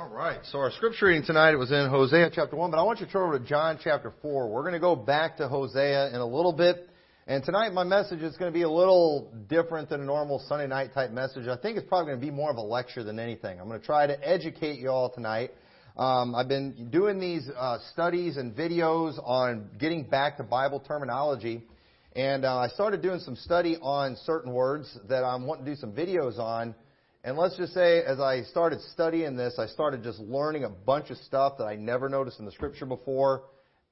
All right. So our scripture reading tonight was in Hosea chapter 1, but I want you to turn over to John chapter 4. We're going to go back to Hosea in a little bit. And tonight my message is going to be a little different than a normal Sunday night type message. I think it's probably going to be more of a lecture than anything. I'm going to try to educate you all tonight. Um, I've been doing these uh, studies and videos on getting back to Bible terminology. And uh, I started doing some study on certain words that I'm wanting to do some videos on. And let's just say, as I started studying this, I started just learning a bunch of stuff that I never noticed in the scripture before.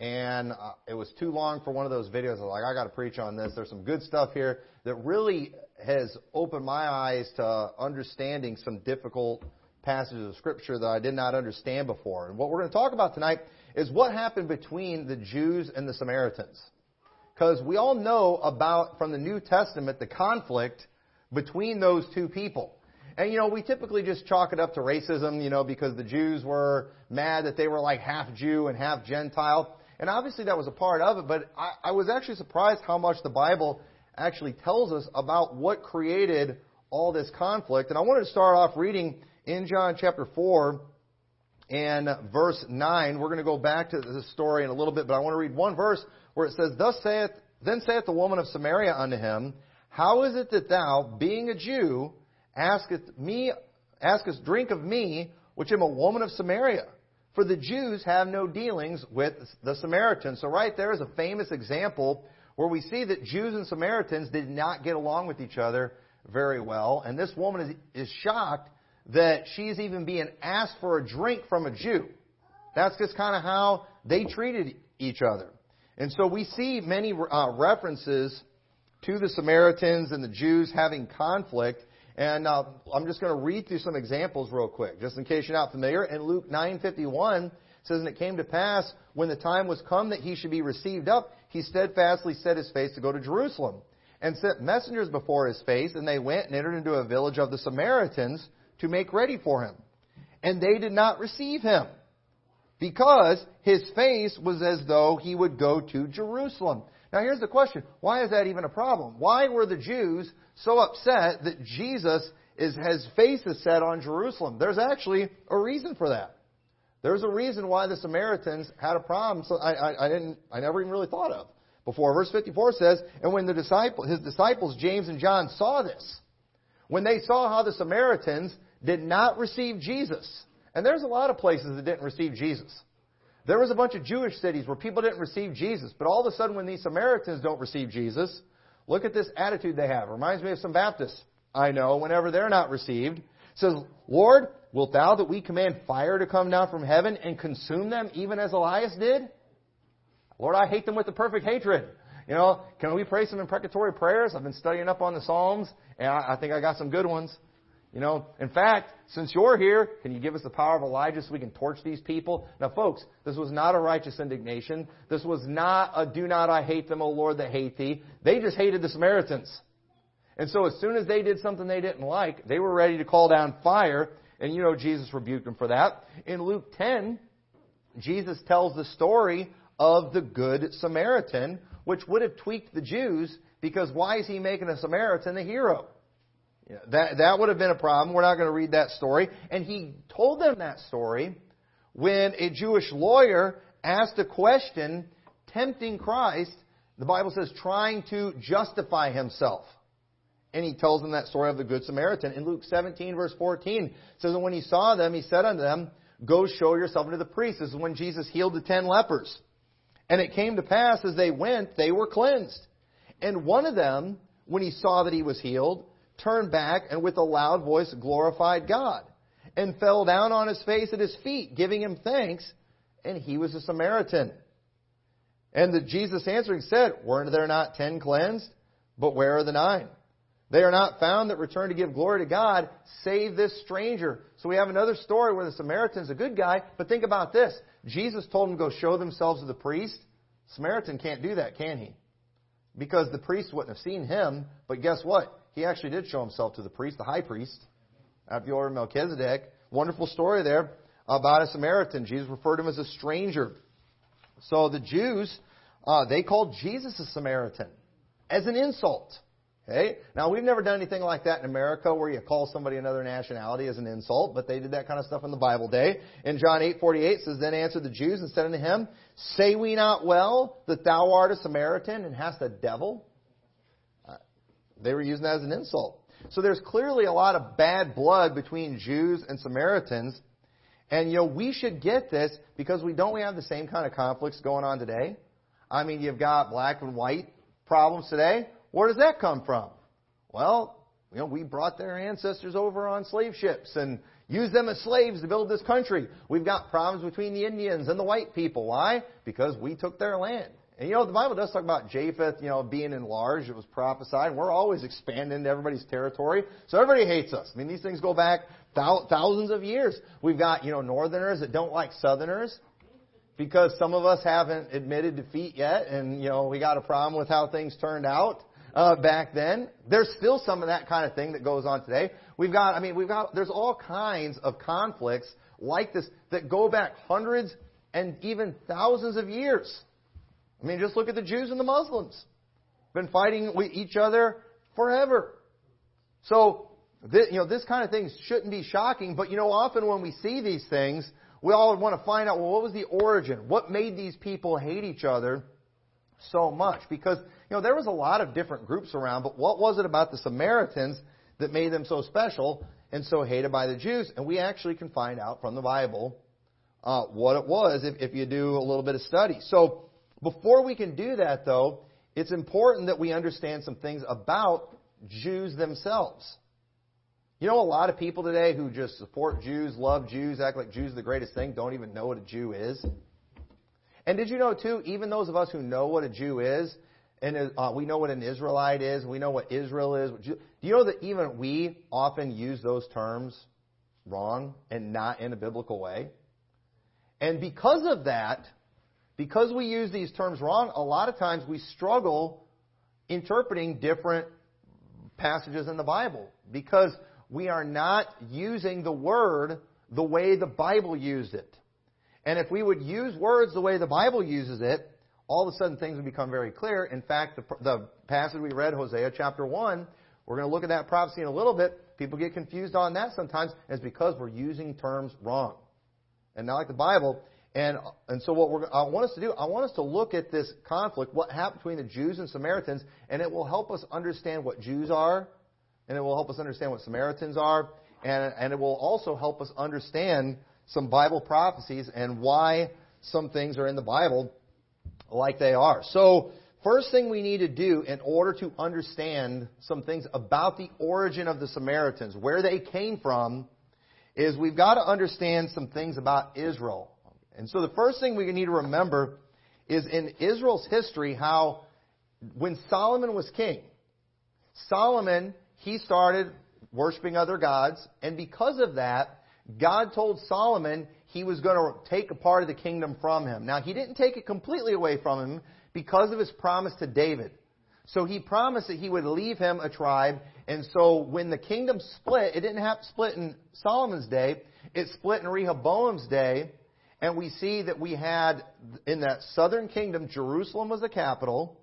And uh, it was too long for one of those videos. I was like, I got to preach on this. There's some good stuff here that really has opened my eyes to understanding some difficult passages of scripture that I did not understand before. And what we're going to talk about tonight is what happened between the Jews and the Samaritans. Because we all know about, from the New Testament, the conflict between those two people. And, you know, we typically just chalk it up to racism, you know, because the Jews were mad that they were like half Jew and half Gentile. And obviously that was a part of it, but I, I was actually surprised how much the Bible actually tells us about what created all this conflict. And I wanted to start off reading in John chapter 4 and verse 9. We're going to go back to this story in a little bit, but I want to read one verse where it says, Thus saith, then saith the woman of Samaria unto him, How is it that thou, being a Jew, asketh me, askest drink of me, which am a woman of Samaria. For the Jews have no dealings with the Samaritans. So right there is a famous example where we see that Jews and Samaritans did not get along with each other very well. And this woman is, is shocked that she's even being asked for a drink from a Jew. That's just kind of how they treated each other. And so we see many uh, references to the Samaritans and the Jews having conflict and uh, I'm just going to read through some examples real quick, just in case you're not familiar. In Luke 9:51 says, "And it came to pass when the time was come that he should be received up, he steadfastly set his face to go to Jerusalem, and sent messengers before his face, and they went and entered into a village of the Samaritans to make ready for him, and they did not receive him." Because his face was as though he would go to Jerusalem. Now here's the question. Why is that even a problem? Why were the Jews so upset that Jesus is, his face is set on Jerusalem? There's actually a reason for that. There's a reason why the Samaritans had a problem. So I, I, I didn't, I never even really thought of before. Verse 54 says, and when the disciple, his disciples James and John saw this, when they saw how the Samaritans did not receive Jesus, and there's a lot of places that didn't receive Jesus. There was a bunch of Jewish cities where people didn't receive Jesus, but all of a sudden when these Samaritans don't receive Jesus, look at this attitude they have. It reminds me of some Baptists I know whenever they're not received. It says, Lord, wilt thou that we command fire to come down from heaven and consume them even as Elias did? Lord, I hate them with the perfect hatred. You know, can we pray some imprecatory prayers? I've been studying up on the Psalms, and I, think I got some good ones. You know, in fact, since you're here, can you give us the power of Elijah so we can torch these people? Now, folks, this was not a righteous indignation. This was not a do not I hate them, O Lord, that hate thee. They just hated the Samaritans. And so as soon as they did something they didn't like, they were ready to call down fire. And you know, Jesus rebuked them for that. In Luke 10, Jesus tells the story of the Good Samaritan, which would have tweaked the Jews because why is he making a Samaritan the hero? That, that would have been a problem. We're not going to read that story. And he told them that story when a Jewish lawyer asked a question tempting Christ. The Bible says trying to justify himself. And he tells them that story of the Good Samaritan. In Luke 17, verse 14, it says, And when he saw them, he said unto them, Go show yourself unto the priest. This is when Jesus healed the ten lepers. And it came to pass, as they went, they were cleansed. And one of them, when he saw that he was healed, turned back and with a loud voice glorified God and fell down on his face at his feet, giving him thanks, and he was a Samaritan. And the Jesus answering said, Weren't there not ten cleansed? But where are the nine? They are not found that return to give glory to God, save this stranger. So we have another story where the Samaritan's a good guy, but think about this. Jesus told them to go show themselves to the priest. Samaritan can't do that, can he? Because the priest wouldn't have seen him, but guess what? He actually did show himself to the priest, the high priest, at the order of Melchizedek. Wonderful story there about a Samaritan. Jesus referred to him as a stranger. So the Jews, uh, they called Jesus a Samaritan as an insult. Okay? Now, we've never done anything like that in America where you call somebody another nationality as an insult, but they did that kind of stuff in the Bible day. In John 8:48 says, Then answered the Jews and said unto him, Say we not well that thou art a Samaritan and hast a devil? They were using that as an insult. So there's clearly a lot of bad blood between Jews and Samaritans. And, you know, we should get this because we don't we have the same kind of conflicts going on today? I mean, you've got black and white problems today. Where does that come from? Well, you know, we brought their ancestors over on slave ships and used them as slaves to build this country. We've got problems between the Indians and the white people. Why? Because we took their land. And you know, the Bible does talk about Japheth, you know, being enlarged. It was prophesied. We're always expanding into everybody's territory. So everybody hates us. I mean, these things go back thousands of years. We've got, you know, northerners that don't like southerners because some of us haven't admitted defeat yet and, you know, we got a problem with how things turned out uh, back then. There's still some of that kind of thing that goes on today. We've got, I mean, we've got, there's all kinds of conflicts like this that go back hundreds and even thousands of years. I mean, just look at the Jews and the Muslims. Been fighting with each other forever. So, this, you know, this kind of thing shouldn't be shocking, but you know, often when we see these things, we all want to find out, well, what was the origin? What made these people hate each other so much? Because you know, there was a lot of different groups around, but what was it about the Samaritans that made them so special and so hated by the Jews? And we actually can find out from the Bible uh, what it was if, if you do a little bit of study. So before we can do that, though, it's important that we understand some things about Jews themselves. You know, a lot of people today who just support Jews, love Jews, act like Jews are the greatest thing, don't even know what a Jew is. And did you know, too, even those of us who know what a Jew is, and uh, we know what an Israelite is. We know what Israel is. Do you know that even we often use those terms wrong and not in a biblical way? And because of that, because we use these terms wrong, a lot of times we struggle interpreting different passages in the Bible because we are not using the word the way the Bible used it. And if we would use words the way the Bible uses it, all of a sudden things would become very clear. In fact, the, the passage we read, Hosea chapter 1, we're going to look at that prophecy in a little bit. People get confused on that sometimes, and it's because we're using terms wrong. And not like the Bible. And, and so what I want us to do, I want us to look at this conflict, what happened between the Jews and Samaritans, and it will help us understand what Jews are, and it will help us understand what Samaritans are, and, and it will also help us understand some Bible prophecies and why some things are in the Bible like they are. So, first thing we need to do in order to understand some things about the origin of the Samaritans, where they came from, is we've got to understand some things about Israel. And so the first thing we need to remember is in Israel's history how when Solomon was king, Solomon, he started worshiping other gods, and because of that, God told Solomon he was going to take a part of the kingdom from him. Now, he didn't take it completely away from him because of his promise to David. So he promised that he would leave him a tribe. And so when the kingdom split, it didn't have split in Solomon's day. It split in Rehoboam's day. And we see that we had in that southern kingdom, Jerusalem was the capital.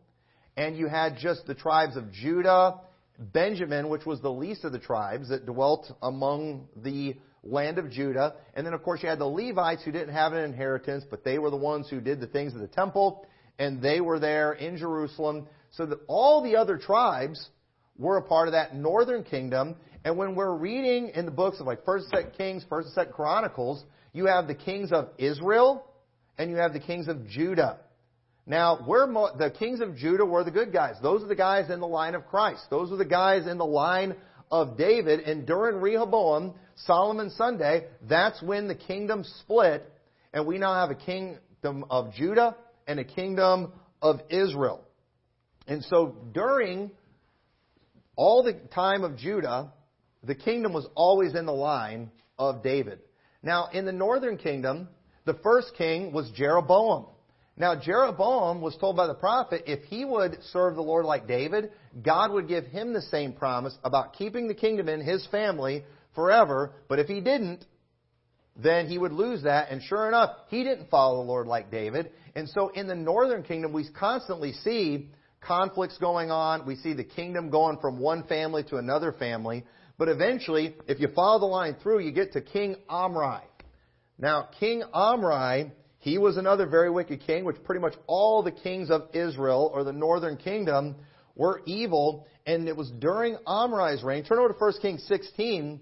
And you had just the tribes of Judah, Benjamin, which was the least of the tribes that dwelt among the land of Judah. And then, of course, you had the Levites who didn't have an inheritance, but they were the ones who did the things of the temple, and they were there in Jerusalem. So that all the other tribes were a part of that northern kingdom. And when we're reading in the books of like First and Second Kings, First and Second Chronicles, you have the kings of Israel and you have the kings of Judah. Now, we're mo- the kings of Judah were the good guys. Those are the guys in the line of Christ. Those are the guys in the line of David. And during Rehoboam, Solomon Sunday, that's when the kingdom split, and we now have a kingdom of Judah and a kingdom of Israel. And so during all the time of Judah, the kingdom was always in the line of David. Now, in the northern kingdom, the first king was Jeroboam. Now, Jeroboam was told by the prophet if he would serve the Lord like David, God would give him the same promise about keeping the kingdom in his family forever. But if he didn't, then he would lose that. And sure enough, he didn't follow the Lord like David. And so in the northern kingdom, we constantly see conflicts going on. We see the kingdom going from one family to another family. But eventually, if you follow the line through, you get to King Omri. Now, King Omri, he was another very wicked king, which pretty much all the kings of Israel or the northern kingdom were evil. And it was during Omri's reign. Turn over to 1 Kings 16.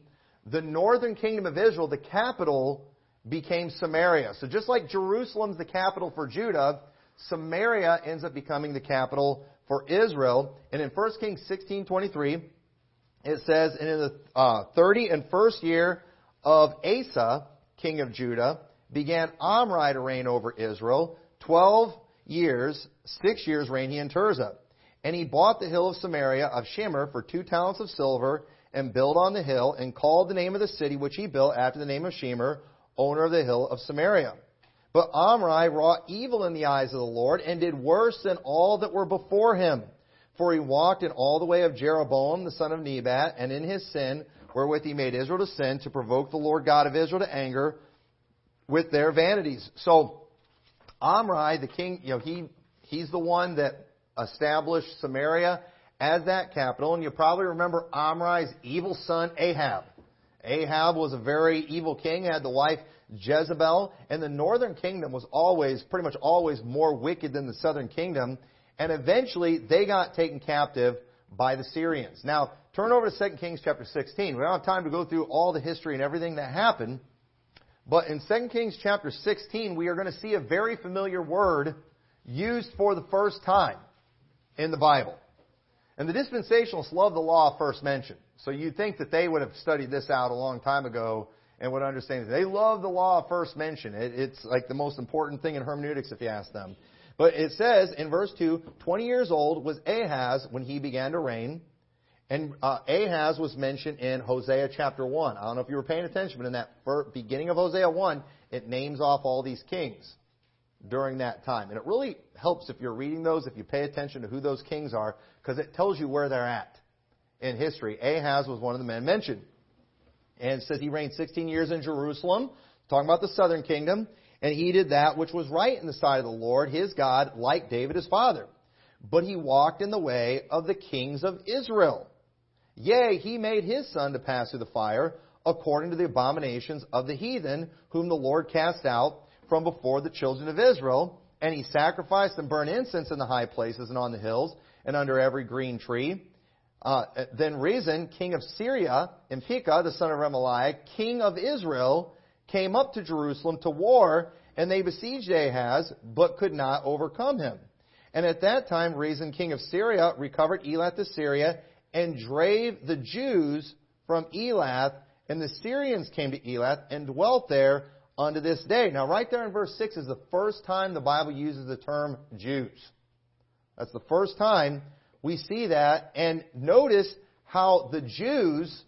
The northern kingdom of Israel, the capital, became Samaria. So just like Jerusalem's the capital for Judah, Samaria ends up becoming the capital for Israel. And in 1 Kings 16:23, it says, "And in the uh, 30 and first year of Asa, king of Judah, began Omri to reign over Israel. Twelve years, six years reigned he in Tirzah. And he bought the hill of Samaria of Shemer for two talents of silver, and built on the hill, and called the name of the city which he built after the name of Shemer, owner of the hill of Samaria. But Omri wrought evil in the eyes of the Lord, and did worse than all that were before him. For he walked in all the way of Jeroboam the son of Nebat, and in his sin, wherewith he made Israel to sin, to provoke the Lord God of Israel to anger with their vanities. So, Omri, the king, you know, he, he's the one that established Samaria as that capital. And you probably remember Omri's evil son, Ahab. Ahab was a very evil king, had the wife Jezebel, and the northern kingdom was always, pretty much always, more wicked than the southern kingdom. And eventually, they got taken captive by the Syrians. Now, turn over to 2 Kings chapter 16. We don't have time to go through all the history and everything that happened. But in 2 Kings chapter 16, we are going to see a very familiar word used for the first time in the Bible. And the dispensationalists love the law first mentioned. So you'd think that they would have studied this out a long time ago and would understand. They love the law first mentioned. It, it's like the most important thing in hermeneutics if you ask them. But it says in verse 2, 20 years old was Ahaz when he began to reign. And uh, Ahaz was mentioned in Hosea chapter 1. I don't know if you were paying attention, but in that beginning of Hosea 1, it names off all these kings during that time. And it really helps if you're reading those, if you pay attention to who those kings are, because it tells you where they're at in history. Ahaz was one of the men mentioned. And it says he reigned 16 years in Jerusalem, talking about the southern kingdom, and he did that which was right in the sight of the Lord, his God, like David his father. But he walked in the way of the kings of Israel. Yea, he made his son to pass through the fire, according to the abominations of the heathen, whom the Lord cast out from before the children of Israel. And he sacrificed and burned incense in the high places and on the hills, and under every green tree. Uh, then Rezin, king of Syria, and Pekah, the son of Remaliah, king of Israel, came up to Jerusalem to war, and they besieged Ahaz, but could not overcome him. And at that time, Rezin, king of Syria, recovered Elath to Syria, and drave the Jews from Elath, and the Syrians came to Elath and dwelt there unto this day. Now, right there in verse 6 is the first time the Bible uses the term Jews. That's the first time we see that. And notice how the Jews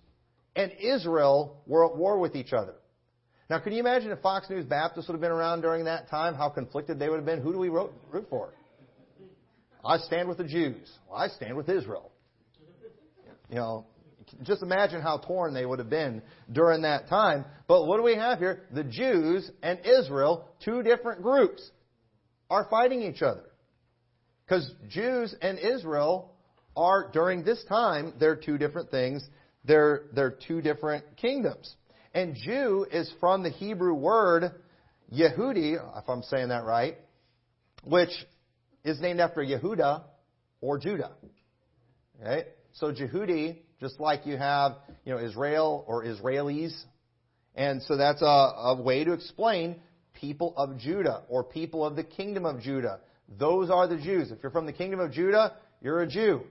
and Israel were at war with each other. Now, can you imagine if Fox News Baptist would have been around during that time, how conflicted they would have been? Who do we root for? I stand with the Jews. Well, I stand with Israel. You know, just imagine how torn they would have been during that time. But what do we have here? The Jews and Israel, two different groups, are fighting each other. Because Jews and Israel are, during this time, they're two different things. They're, they're two different kingdoms. And Jew is from the Hebrew word Yehudi, if I'm saying that right, which is named after Yehuda or Judah. Okay? So Jehudi, just like you have, you know, Israel or Israelis. And so that's a, a way to explain people of Judah or people of the kingdom of Judah. Those are the Jews. If you're from the kingdom of Judah, you're a Jew.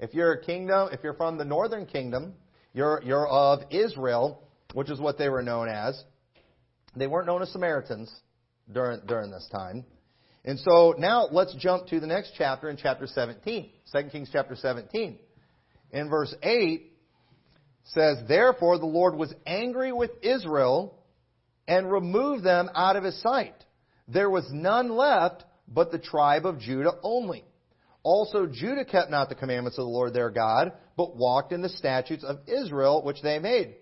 If you're a kingdom, if you're from the northern kingdom, you're, you're of Israel, which is what they were known as. They weren't known as Samaritans during, during this time. And so now let's jump to the next chapter in chapter 17, 2 Kings chapter 17. In verse 8 says, Therefore the Lord was angry with Israel and removed them out of his sight. There was none left but the tribe of Judah only. Also, Judah kept not the commandments of the Lord their God, but walked in the statutes of Israel which they made.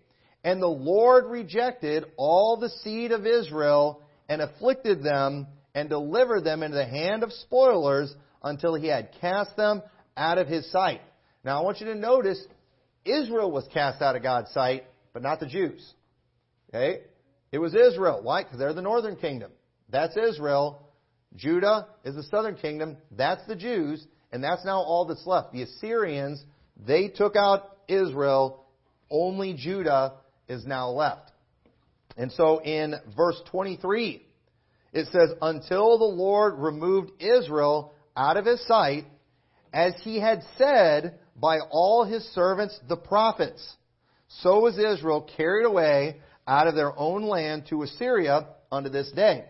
And the Lord rejected all the seed of Israel and afflicted them and delivered them into the hand of spoilers until he had cast them out of his sight. Now I want you to notice Israel was cast out of God's sight, but not the Jews. Okay? It was Israel. Why? Because they're the northern kingdom. That's Israel. Judah is the southern kingdom. That's the Jews. And that's now all that's left. The Assyrians, they took out Israel. Only Judah is now left. And so in verse 23, it says, Until the Lord removed Israel out of his sight, as he had said by all his servants the prophets. So was Israel carried away out of their own land to Assyria unto this day.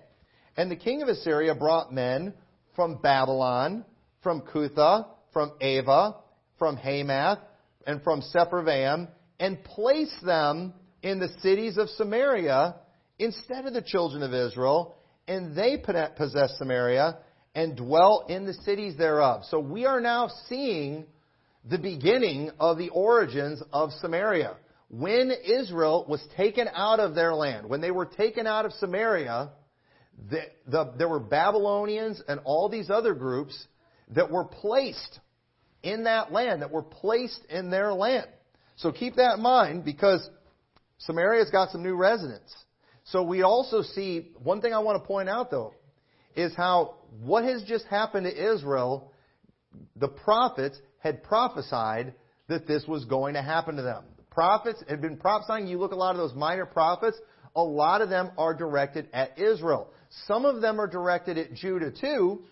And the king of Assyria brought men from Babylon, from Cutha, from Ava, from Hamath, and from Sepharvaim, and placed them in the cities of Samaria instead of the children of Israel, and they possessed Samaria and dwell in the cities thereof. So we are now seeing the beginning of the origins of Samaria. When Israel was taken out of their land, when they were taken out of Samaria, the, the, there were Babylonians and all these other groups that were placed in that land, that were placed in their land. So keep that in mind because Samaria's got some new residents. So we also see, one thing I want to point out though, is how what has just happened to Israel, the prophets had prophesied that this was going to happen to them. The prophets had been prophesying. You look at a lot of those minor prophets, a lot of them are directed at Israel. Some of them are directed at Judah too.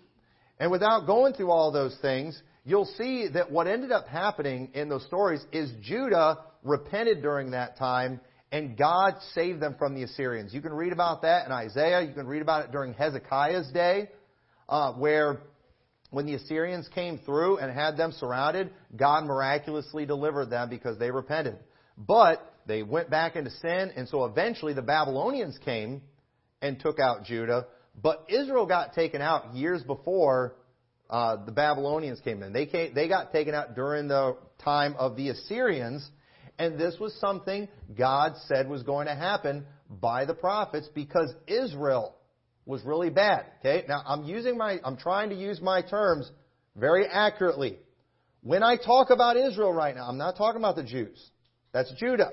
And without going through all those things, you'll see that what ended up happening in those stories is Judah repented during that time and God saved them from the Assyrians. You can read about that in Isaiah. You can read about it during Hezekiah's day, uh, where when the Assyrians came through and had them surrounded, God miraculously delivered them because they repented. But they went back into sin, and so eventually the Babylonians came and took out Judah. But Israel got taken out years before uh, the Babylonians came in. They came, they got taken out during the time of the Assyrians and this was something God said was going to happen by the prophets because Israel was really bad. Okay? Now I'm using my I'm trying to use my terms very accurately. When I talk about Israel right now, I'm not talking about the Jews. That's Judah.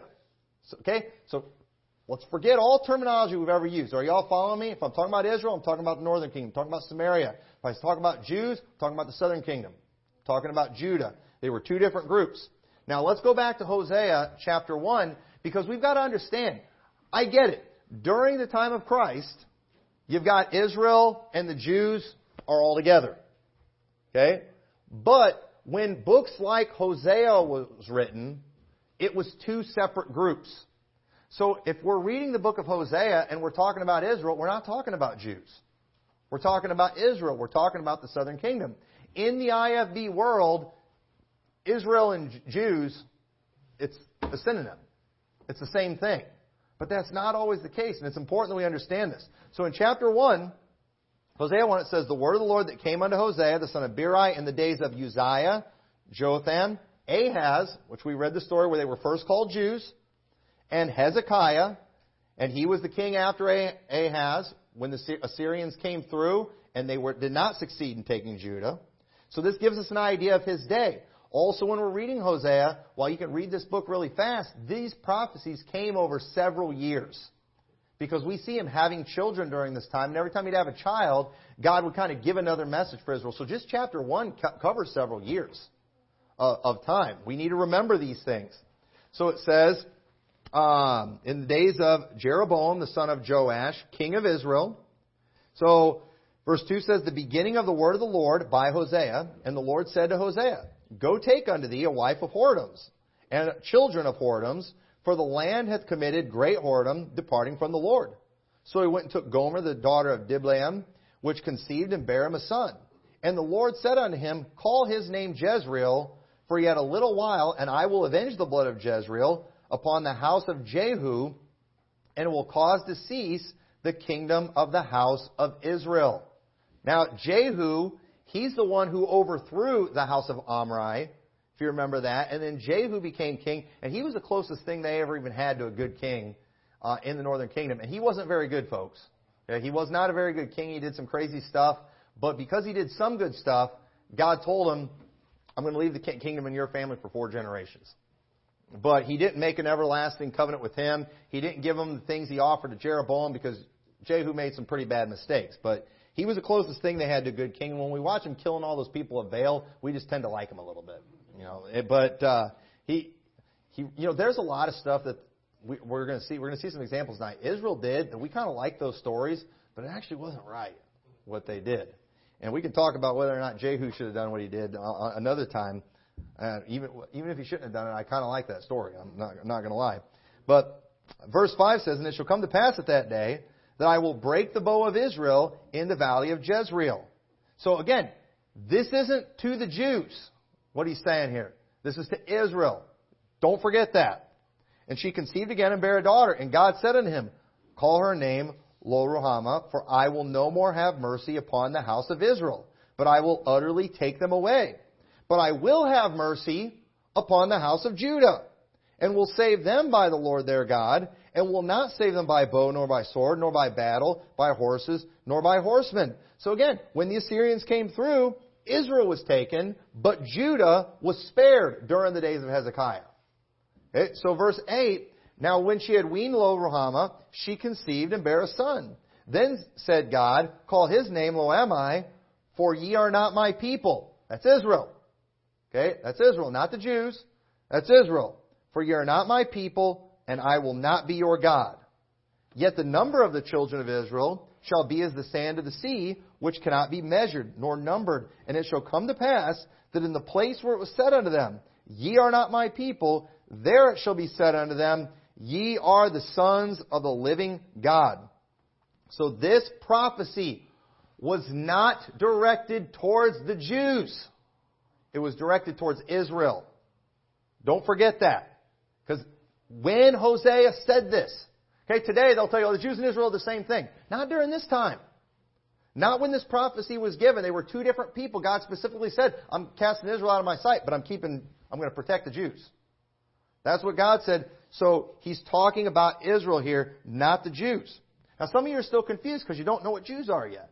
So, okay? So let's forget all terminology we've ever used. Are y'all following me? If I'm talking about Israel, I'm talking about the northern kingdom. I'm talking about Samaria. If I talk about Jews, I'm talking about the southern kingdom. I'm talking about Judah. They were two different groups. Now let's go back to Hosea chapter 1 because we've got to understand. I get it. During the time of Christ, you've got Israel and the Jews are all together. Okay? But when books like Hosea was written, it was two separate groups. So if we're reading the book of Hosea and we're talking about Israel, we're not talking about Jews. We're talking about Israel. We're talking about the southern kingdom. In the IFB world, Israel and Jews, it's a synonym. It's the same thing. But that's not always the case, and it's important that we understand this. So in chapter 1, Hosea 1, it says, The word of the Lord that came unto Hosea, the son of Beeri, in the days of Uzziah, Jotham, Ahaz, which we read the story where they were first called Jews, and Hezekiah, and he was the king after Ahaz when the Assyrians came through and they were, did not succeed in taking Judah. So this gives us an idea of his day. Also, when we're reading Hosea, while you can read this book really fast, these prophecies came over several years. Because we see him having children during this time, and every time he'd have a child, God would kind of give another message for Israel. So just chapter 1 covers several years of time. We need to remember these things. So it says, um, in the days of Jeroboam, the son of Joash, king of Israel. So, verse 2 says, The beginning of the word of the Lord by Hosea, and the Lord said to Hosea, Go take unto thee a wife of whoredoms, and children of whoredoms, for the land hath committed great whoredom, departing from the Lord. So he went and took Gomer, the daughter of Diblaim, which conceived and bare him a son. And the Lord said unto him, Call his name Jezreel, for yet a little while, and I will avenge the blood of Jezreel upon the house of Jehu, and will cause to cease the kingdom of the house of Israel. Now, Jehu He's the one who overthrew the house of Omri, if you remember that. And then Jehu became king, and he was the closest thing they ever even had to a good king uh, in the northern kingdom. And he wasn't very good, folks. He was not a very good king. He did some crazy stuff. But because he did some good stuff, God told him, I'm going to leave the kingdom in your family for four generations. But he didn't make an everlasting covenant with him. He didn't give him the things he offered to Jeroboam because Jehu made some pretty bad mistakes. But he was the closest thing they had to a good king. And when we watch him killing all those people of Baal, we just tend to like him a little bit. You know, but uh, he, he, you know, there's a lot of stuff that we, we're going to see. We're going to see some examples tonight. Israel did, and we kind of like those stories, but it actually wasn't right what they did. And we can talk about whether or not Jehu should have done what he did uh, another time. Uh, even even if he shouldn't have done it, I kind of like that story. I'm not, I'm not going to lie. But verse 5 says, And it shall come to pass at that day that I will break the bow of Israel in the valley of Jezreel. So again, this isn't to the Jews, what he's saying here. This is to Israel. Don't forget that. And she conceived again and bare a daughter. And God said unto him, Call her name Lo Ruhamah, for I will no more have mercy upon the house of Israel, but I will utterly take them away. But I will have mercy upon the house of Judah, and will save them by the Lord their God, and will not save them by bow, nor by sword, nor by battle, by horses, nor by horsemen. So again, when the Assyrians came through, Israel was taken, but Judah was spared during the days of Hezekiah. Okay, so verse 8, now when she had weaned Lo Ruhamah, she conceived and bare a son. Then said God, Call his name Lo-ammi, for ye are not my people. That's Israel. Okay, that's Israel, not the Jews. That's Israel. For ye are not my people, and I will not be your God. Yet the number of the children of Israel shall be as the sand of the sea, which cannot be measured nor numbered. And it shall come to pass that in the place where it was said unto them, Ye are not my people, there it shall be said unto them, Ye are the sons of the living God. So this prophecy was not directed towards the Jews. It was directed towards Israel. Don't forget that. Because when Hosea said this. Okay, today they'll tell you, oh, the Jews in Israel are the same thing. Not during this time. Not when this prophecy was given. They were two different people. God specifically said, I'm casting Israel out of my sight, but I'm keeping, I'm going to protect the Jews. That's what God said. So he's talking about Israel here, not the Jews. Now some of you are still confused because you don't know what Jews are yet.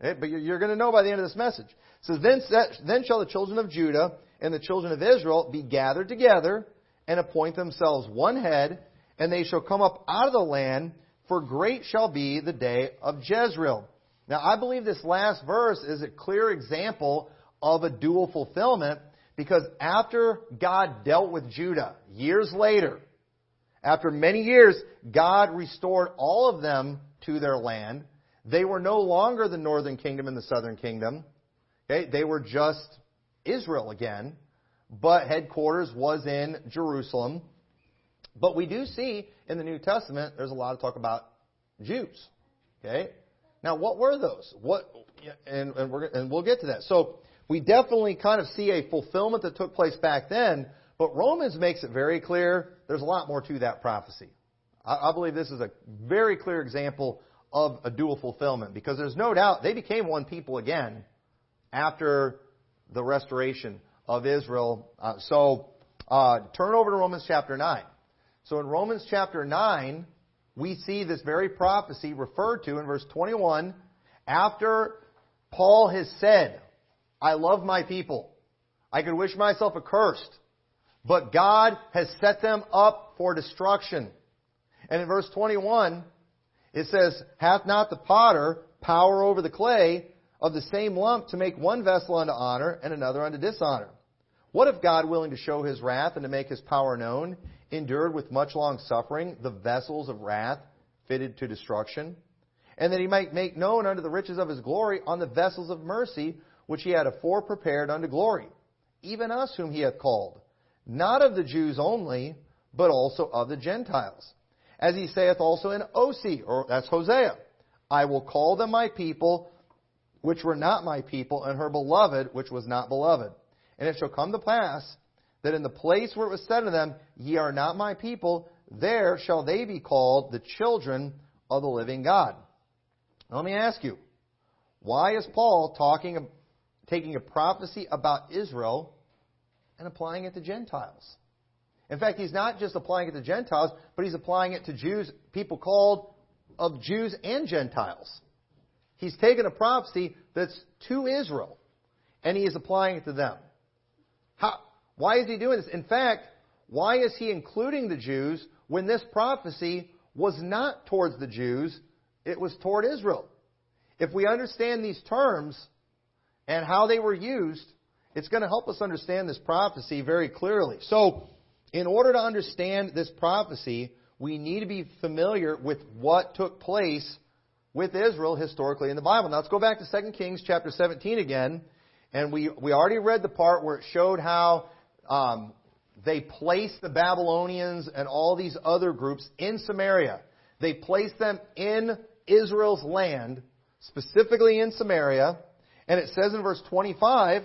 Okay? But you're going to know by the end of this message. It says, then, then shall the children of Judah and the children of Israel be gathered together and appoint themselves one head, and they shall come up out of the land, for great shall be the day of Jezreel. Now, I believe this last verse is a clear example of a dual fulfillment because after God dealt with Judah years later, after many years, God restored all of them to their land. They were no longer the northern kingdom and the southern kingdom. Okay? They were just Israel again but headquarters was in Jerusalem. But we do see in the New Testament there's a lot of talk about Jews. Okay? Now, what were those? What and and, we're, and we'll get to that. So we definitely kind of see a fulfillment that took place back then, but Romans makes it very clear there's a lot more to that prophecy. I, I believe this is a very clear example of a dual fulfillment because there's no doubt they became one people again after the restoration of Israel. Uh, so uh, turn over to Romans chapter 9. So in Romans chapter 9, we see this very prophecy referred to in verse 21 after Paul has said, I love my people. I could wish myself accursed, but God has set them up for destruction. And in verse 21, it says, Hath not the potter power over the clay of the same lump to make one vessel unto honor and another unto dishonor? What if God, willing to show his wrath and to make his power known, endured with much long suffering the vessels of wrath fitted to destruction? And that he might make known unto the riches of his glory on the vessels of mercy which he had afore prepared unto glory, even us whom he hath called, not of the Jews only, but also of the Gentiles. As he saith also in Osee, or that's Hosea, I will call them my people, which were not my people, and her beloved, which was not beloved. And it shall come to pass that in the place where it was said to them, Ye are not my people, there shall they be called the children of the living God. Now, let me ask you, why is Paul talking, taking a prophecy about Israel and applying it to Gentiles? In fact, he's not just applying it to Gentiles, but he's applying it to Jews, people called of Jews and Gentiles. He's taken a prophecy that's to Israel and he is applying it to them. Why is he doing this? In fact, why is he including the Jews when this prophecy was not towards the Jews, it was toward Israel? If we understand these terms and how they were used, it's going to help us understand this prophecy very clearly. So, in order to understand this prophecy, we need to be familiar with what took place with Israel historically in the Bible. Now let's go back to 2 Kings chapter 17 again. And we, we already read the part where it showed how um, they placed the Babylonians and all these other groups in Samaria. They placed them in Israel's land, specifically in Samaria. And it says in verse 25,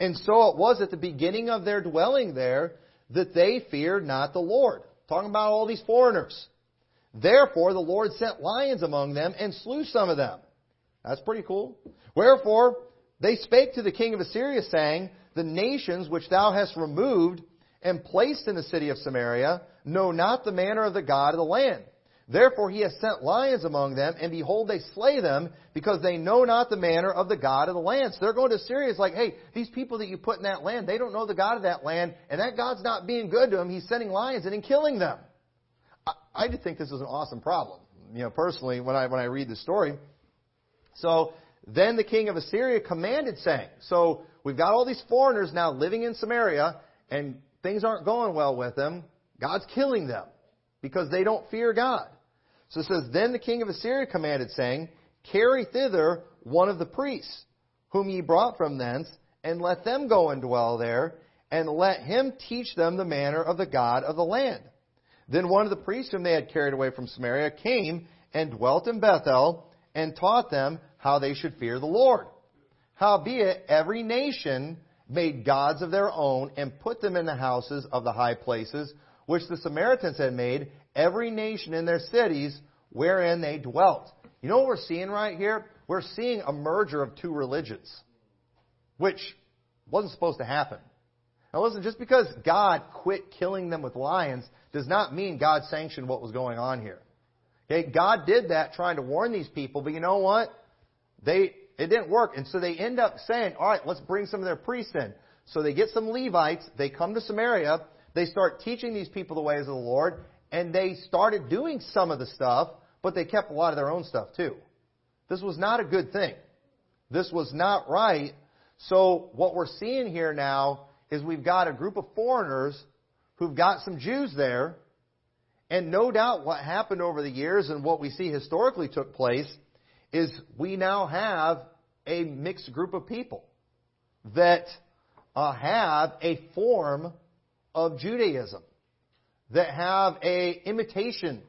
And so it was at the beginning of their dwelling there that they feared not the Lord. Talking about all these foreigners. Therefore the Lord sent lions among them and slew some of them. That's pretty cool. Wherefore they spake to the king of Assyria, saying, The nations which thou hast removed and placed in the city of Samaria know not the manner of the God of the land. Therefore he has sent lions among them, and behold, they slay them, because they know not the manner of the God of the land. So they're going to Assyria. It's like, hey, these people that you put in that land, they don't know the God of that land, and that God's not being good to them. He's sending lions in and killing them. I, I just think this is an awesome problem. You know, personally, when I when I read the story. So then the king of Assyria commanded, saying, so we've got all these foreigners now living in Samaria, and things aren't going well with them. God's killing them because they don't fear God. So it says, Then the king of Assyria commanded, saying, Carry thither one of the priests, whom ye brought from thence, and let them go and dwell there, and let him teach them the manner of the God of the land. Then one of the priests whom they had carried away from Samaria came and dwelt in Bethel, and taught them how they should fear the Lord. Howbeit, every nation made gods of their own, and put them in the houses of the high places, which the Samaritans had made, every nation in their cities wherein they dwelt. You know what we're seeing right here? We're seeing a merger of two religions, which wasn't supposed to happen. Now listen, just because God quit killing them with lions does not mean God sanctioned what was going on here. Okay, God did that trying to warn these people, but you know what? They it didn't work, and so they end up saying, "All right, let's bring some of their priests in." So they get some Levites, they come to Samaria, they start teaching these people the ways of the Lord, and they started doing some of the stuff, but they kept a lot of their own stuff too. This was not a good thing. This was not right. So what we're seeing here now is we've got a group of foreigners who've got some Jews there, and no doubt what happened over the years and what we see historically took place is we now have a mixed group of people that uh, have a form of Judaism, that have a imitation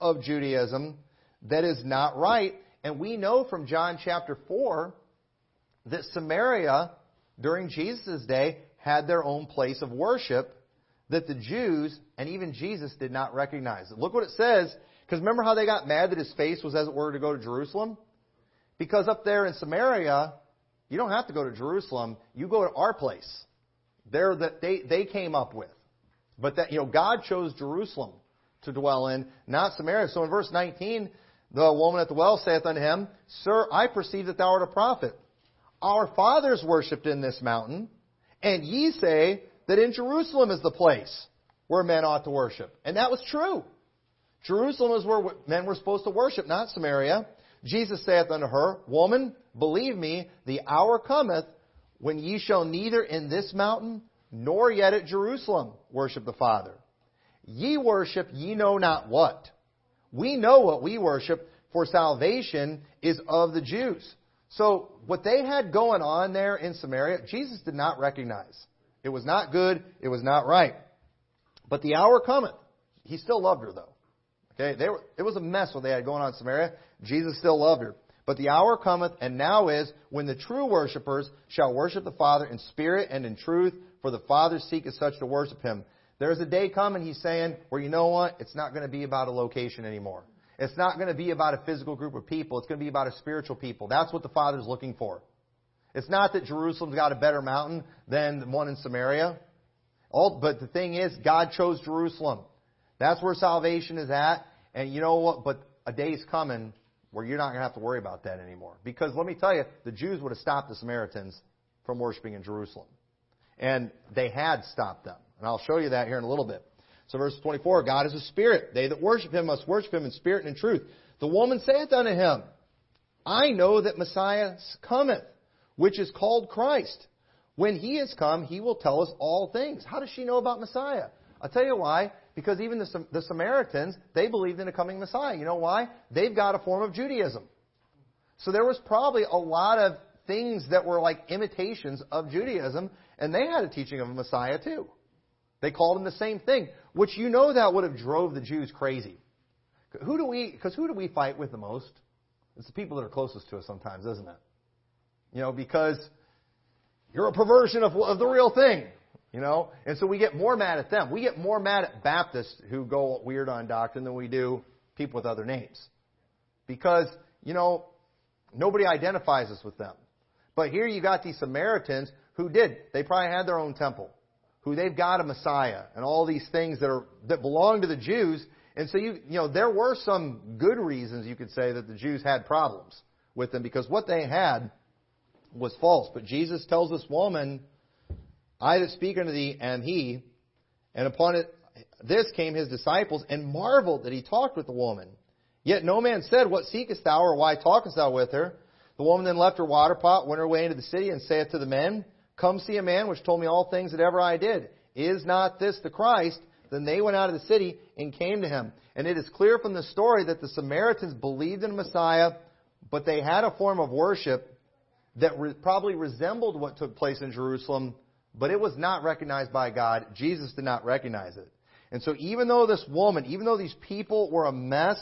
of Judaism that is not right. And we know from John chapter 4 that Samaria, during Jesus' day, had their own place of worship that the Jews and even Jesus did not recognize. Look what it says, because remember how they got mad that his face was, as it were, to go to Jerusalem? Because up there in Samaria, you don't have to go to Jerusalem. You go to our place there that they, they came up with. But that, you know, God chose Jerusalem to dwell in, not Samaria. So in verse 19, the woman at the well saith unto him, Sir, I perceive that thou art a prophet. Our fathers worshipped in this mountain, and ye say that in Jerusalem is the place where men ought to worship. And that was true. Jerusalem is where men were supposed to worship, not Samaria. Jesus saith unto her, Woman, believe me, the hour cometh when ye shall neither in this mountain nor yet at Jerusalem worship the Father. Ye worship ye know not what. We know what we worship, for salvation is of the Jews. So, what they had going on there in Samaria, Jesus did not recognize. It was not good, it was not right. But the hour cometh. He still loved her, though. Okay, they were, it was a mess what they had going on in Samaria. Jesus still loved her. But the hour cometh, and now is, when the true worshippers shall worship the Father in spirit and in truth, for the Father seeketh such to worship him. There's a day coming, he's saying, where you know what? It's not going to be about a location anymore. It's not going to be about a physical group of people. It's going to be about a spiritual people. That's what the Father's looking for. It's not that Jerusalem's got a better mountain than the one in Samaria. All, but the thing is, God chose Jerusalem. That's where salvation is at. And you know what? But a day's coming where you're not going to have to worry about that anymore. Because let me tell you, the Jews would have stopped the Samaritans from worshiping in Jerusalem. And they had stopped them. And I'll show you that here in a little bit. So verse 24, God is a spirit. They that worship him must worship him in spirit and in truth. The woman saith unto him, I know that Messiah cometh, which is called Christ. When he is come, he will tell us all things. How does she know about Messiah? I'll tell you why. Because even the, the Samaritans, they believed in a coming Messiah. You know why? They've got a form of Judaism. So there was probably a lot of things that were like imitations of Judaism, and they had a teaching of a Messiah too. They called him the same thing, which you know that would have drove the Jews crazy. Who do we, because who do we fight with the most? It's the people that are closest to us sometimes, isn't it? You know, because you're a perversion of, of the real thing. You know? And so we get more mad at them. We get more mad at Baptists who go weird on doctrine than we do people with other names. Because, you know, nobody identifies us with them. But here you got these Samaritans who did. They probably had their own temple. Who they've got a Messiah and all these things that are that belong to the Jews. And so you you know, there were some good reasons you could say that the Jews had problems with them because what they had was false. But Jesus tells this woman, I that speak unto thee am he. And upon it, this came his disciples and marveled that he talked with the woman. Yet no man said, What seekest thou, or why talkest thou with her? The woman then left her water pot, went her way into the city, and saith to the men, Come see a man which told me all things that ever I did. Is not this the Christ? Then they went out of the city and came to him. And it is clear from the story that the Samaritans believed in Messiah, but they had a form of worship that re- probably resembled what took place in Jerusalem but it was not recognized by God. Jesus did not recognize it. And so even though this woman, even though these people were a mess,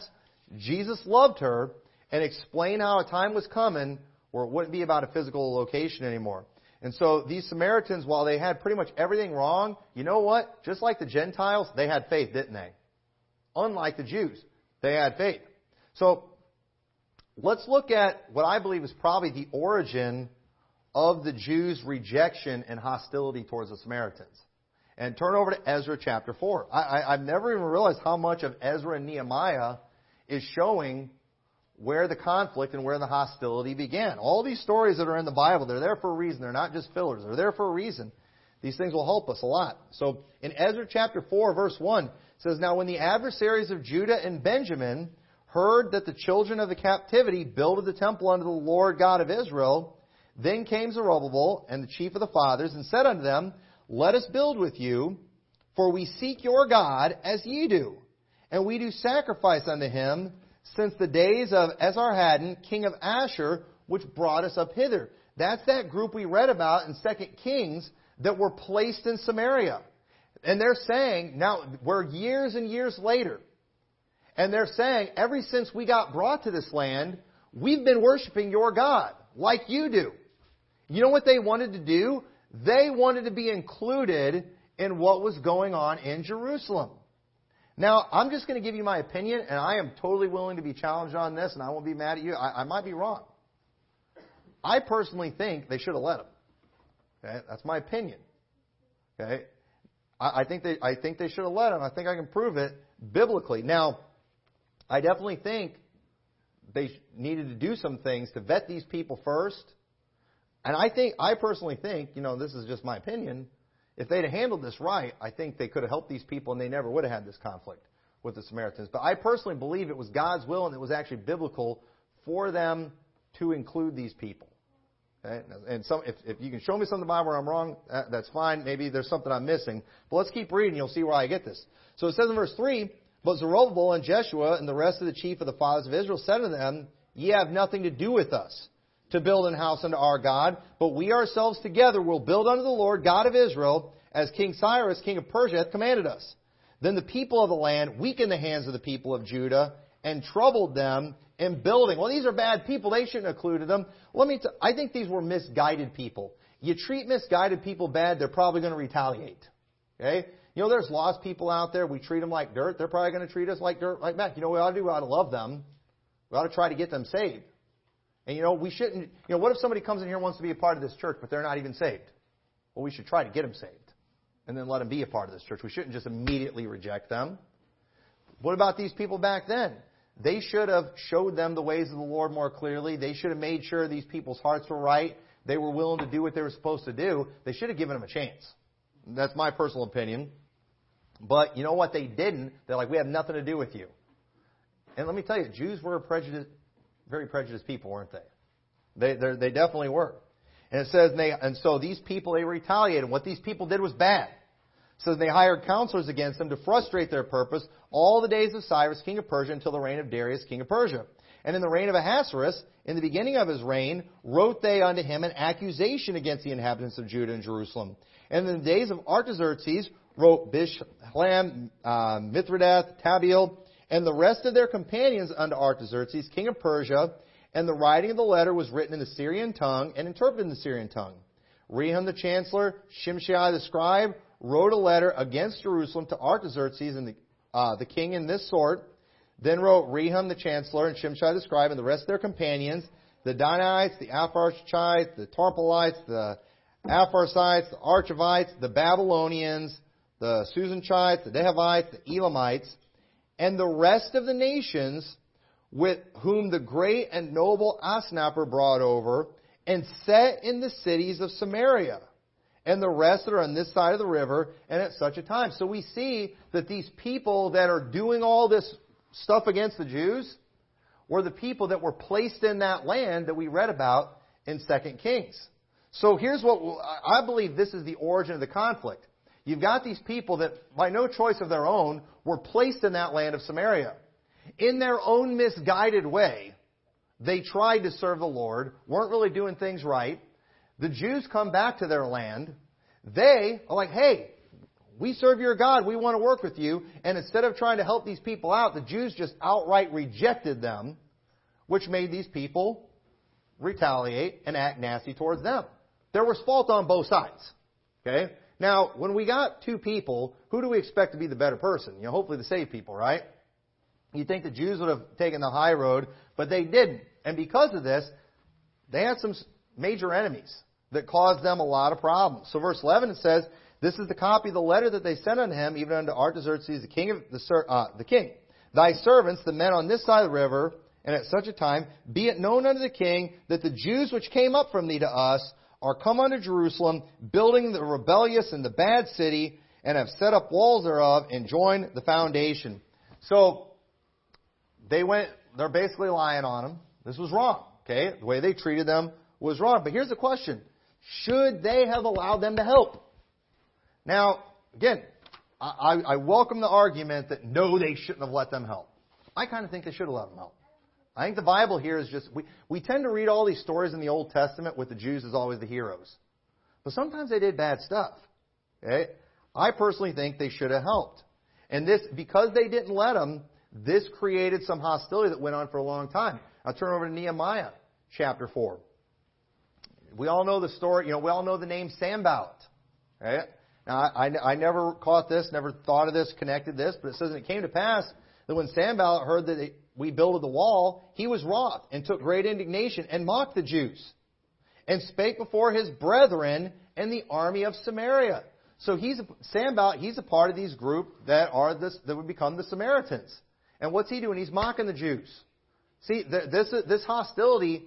Jesus loved her and explained how a time was coming where it wouldn't be about a physical location anymore. And so these Samaritans, while they had pretty much everything wrong, you know what? Just like the Gentiles, they had faith, didn't they? Unlike the Jews, they had faith. So let's look at what I believe is probably the origin of the Jews' rejection and hostility towards the Samaritans. And turn over to Ezra chapter 4. I, have never even realized how much of Ezra and Nehemiah is showing where the conflict and where the hostility began. All these stories that are in the Bible, they're there for a reason. They're not just fillers. They're there for a reason. These things will help us a lot. So in Ezra chapter 4, verse 1, it says, Now when the adversaries of Judah and Benjamin heard that the children of the captivity builded the temple unto the Lord God of Israel, then came Zerubbabel and the chief of the fathers and said unto them, Let us build with you, for we seek your God as ye do. And we do sacrifice unto him since the days of Esarhaddon, king of Assur, which brought us up hither. That's that group we read about in 2 Kings that were placed in Samaria. And they're saying, now we're years and years later, and they're saying, ever since we got brought to this land, we've been worshiping your God, like you do. You know what they wanted to do? They wanted to be included in what was going on in Jerusalem. Now, I'm just going to give you my opinion, and I am totally willing to be challenged on this, and I won't be mad at you. I, I might be wrong. I personally think they should have let them. Okay, that's my opinion. Okay, I, I think they I think they should have let them. I think I can prove it biblically. Now, I definitely think they needed to do some things to vet these people first and I think, I personally think, you know, this is just my opinion, if they'd have handled this right, I think they could have helped these people and they never would have had this conflict with the Samaritans. But I personally believe it was God's will and it was actually biblical for them to include these people. Okay? And some, if, if you can show me something in the Bible where I'm wrong, that's fine. Maybe there's something I'm missing. But let's keep reading. You'll see where I get this. So it says in verse 3, But Zerubbabel and Jeshua and the rest of the chief of the fathers of Israel said to them, Ye have nothing to do with us to build an house unto our God, but we ourselves together will build unto the Lord God of Israel, as King Cyrus, king of Persia, hath commanded us. Then the people of the land weakened the hands of the people of Judah and troubled them in building. Well, these are bad people. They shouldn't have included them. Let me. T- I think these were misguided people. You treat misguided people bad, they're probably going to retaliate. Okay? You know, there's lost people out there. We treat them like dirt. They're probably going to treat us like dirt, like that. You know we ought to do? We ought to love them. We ought to try to get them saved. And you know, we shouldn't, you know, what if somebody comes in here and wants to be a part of this church, but they're not even saved? Well, we should try to get them saved and then let them be a part of this church. We shouldn't just immediately reject them. What about these people back then? They should have showed them the ways of the Lord more clearly. They should have made sure these people's hearts were right. they were willing to do what they were supposed to do, they should have given them a chance. That's my personal opinion. But you know what? They didn't. They're like, we have nothing to do with you. And let me tell you, Jews were a prejudiced, very prejudiced people, weren't they? They, they definitely were. And it says, and, they, and so these people, they retaliated. What these people did was bad. So they hired counselors against them to frustrate their purpose all the days of Cyrus, king of Persia, until the reign of Darius, king of Persia. And in the reign of Ahasuerus, in the beginning of his reign, wrote they unto him an accusation against the inhabitants of Judah and Jerusalem. And in the days of Artaxerxes, wrote Bishlam, uh, Mithredath, Tabeel, and the rest of their companions unto Artaxerxes, king of Persia, and the writing of the letter was written in the Syrian tongue and interpreted in the Syrian tongue. Rehum the chancellor, Shimshai the scribe, wrote a letter against Jerusalem to Artaxerxes and the, uh, the king in this sort. Then wrote Rehum the chancellor and Shimshai the scribe and the rest of their companions, the Danites, the Apharchites, the Tarpelites, the Apharsites, the Archevites, the Babylonians, the Susanchites, the Dehavites, the Elamites, and the rest of the nations with whom the great and noble Asnapper brought over and set in the cities of Samaria. And the rest that are on this side of the river and at such a time. So we see that these people that are doing all this stuff against the Jews were the people that were placed in that land that we read about in 2 Kings. So here's what I believe this is the origin of the conflict. You've got these people that, by no choice of their own, were placed in that land of Samaria. In their own misguided way, they tried to serve the Lord, weren't really doing things right. The Jews come back to their land. They are like, hey, we serve your God. We want to work with you. And instead of trying to help these people out, the Jews just outright rejected them, which made these people retaliate and act nasty towards them. There was fault on both sides. Okay? Now, when we got two people, who do we expect to be the better person? You know, hopefully the saved people, right? You'd think the Jews would have taken the high road, but they didn't. And because of this, they had some major enemies that caused them a lot of problems. So verse 11 it says, This is the copy of the letter that they sent unto him, even unto Artaxerxes, the king of the, uh, the king. Thy servants, the men on this side of the river, and at such a time, be it known unto the king that the Jews which came up from thee to us are come unto Jerusalem, building the rebellious and the bad city, and have set up walls thereof, and joined the foundation. So, they went, they're basically lying on them. This was wrong, okay? The way they treated them was wrong. But here's the question. Should they have allowed them to help? Now, again, I, I welcome the argument that no, they shouldn't have let them help. I kind of think they should have let them help. I think the Bible here is just, we, we tend to read all these stories in the Old Testament with the Jews as always the heroes. But sometimes they did bad stuff. Okay? I personally think they should have helped. And this, because they didn't let them, this created some hostility that went on for a long time. I'll turn over to Nehemiah chapter 4. We all know the story, you know, we all know the name Sanballat. Right? Now, I, I, I never caught this, never thought of this, connected this, but it says and it came to pass that when Sanballat heard that we builded the wall, he was wroth and took great indignation and mocked the Jews and spake before his brethren and the army of Samaria. So he's a, Sanballat, he's a part of these group that are this, that would become the Samaritans. And what's he doing? He's mocking the Jews. See, this, this hostility,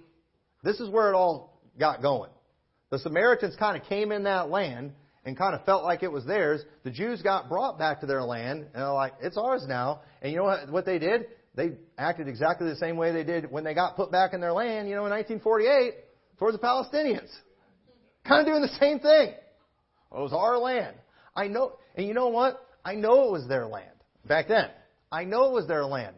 this is where it all got going. The Samaritans kind of came in that land and kind of felt like it was theirs. The Jews got brought back to their land and they're like, it's ours now. And you know what, what they did? They acted exactly the same way they did when they got put back in their land, you know, in 1948 towards the Palestinians. Kind of doing the same thing. It was our land. I know, and you know what? I know it was their land back then. I know it was their land.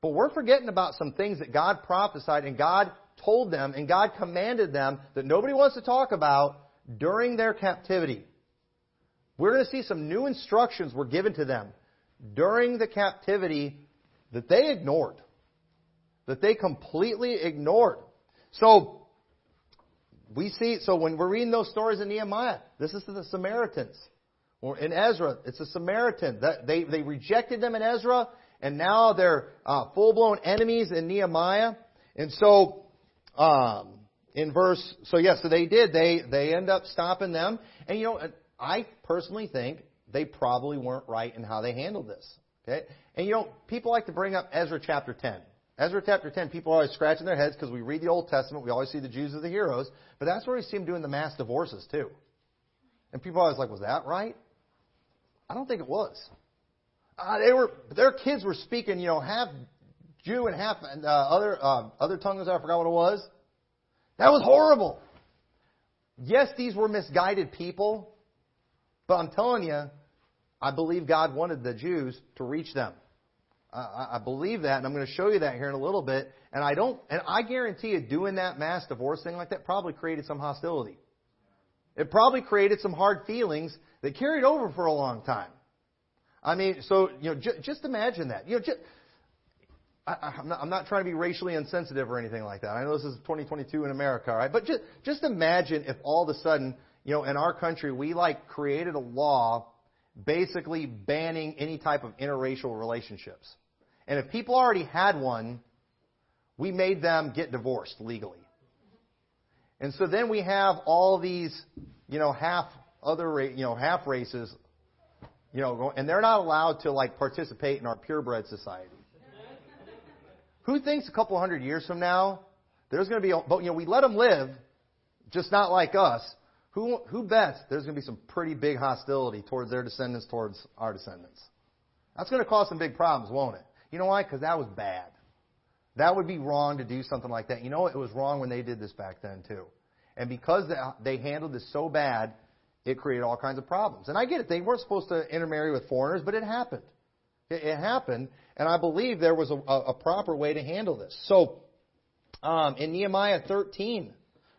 But we're forgetting about some things that God prophesied and God told them and God commanded them that nobody wants to talk about during their captivity. We're going to see some new instructions were given to them during the captivity that they ignored, that they completely ignored. So, we see, so when we're reading those stories in Nehemiah, this is the Samaritans. Or in Ezra, it's a Samaritan. That They, they rejected them in Ezra, and now they're uh, full blown enemies in Nehemiah. And so, um, in verse, so yes, yeah, so they did. They, they end up stopping them. And you know, I personally think they probably weren't right in how they handled this. Okay? And you know, people like to bring up Ezra chapter 10. Ezra chapter 10, people are always scratching their heads because we read the Old Testament. We always see the Jews as the heroes. But that's where we see them doing the mass divorces, too. And people are always like, was that right? I don't think it was. Uh, they were, their kids were speaking, you know, half Jew and half uh, other, uh, other tongues. I forgot what it was. That was horrible. Yes, these were misguided people. But I'm telling you, I believe God wanted the Jews to reach them. I, I believe that, and I'm going to show you that here in a little bit. And I don't, and I guarantee you, doing that mass divorce thing like that probably created some hostility. It probably created some hard feelings that carried over for a long time. I mean, so you know, j- just imagine that. You know, just, I, am not, I'm not trying to be racially insensitive or anything like that. I know this is 2022 in America, right? But just just imagine if all of a sudden, you know, in our country we like created a law basically banning any type of interracial relationships. And if people already had one, we made them get divorced legally. And so then we have all these, you know, half other, you know, half races, you know, and they're not allowed to like participate in our purebred society. Who thinks a couple hundred years from now there's going to be, but you know, we let them live, just not like us. Who who bets there's going to be some pretty big hostility towards their descendants, towards our descendants? That's going to cause some big problems, won't it? You know why? Because that was bad. That would be wrong to do something like that. You know, it was wrong when they did this back then, too. And because they handled this so bad, it created all kinds of problems. And I get it. They weren't supposed to intermarry with foreigners, but it happened. It, it happened. And I believe there was a, a, proper way to handle this. So, um, in Nehemiah 13,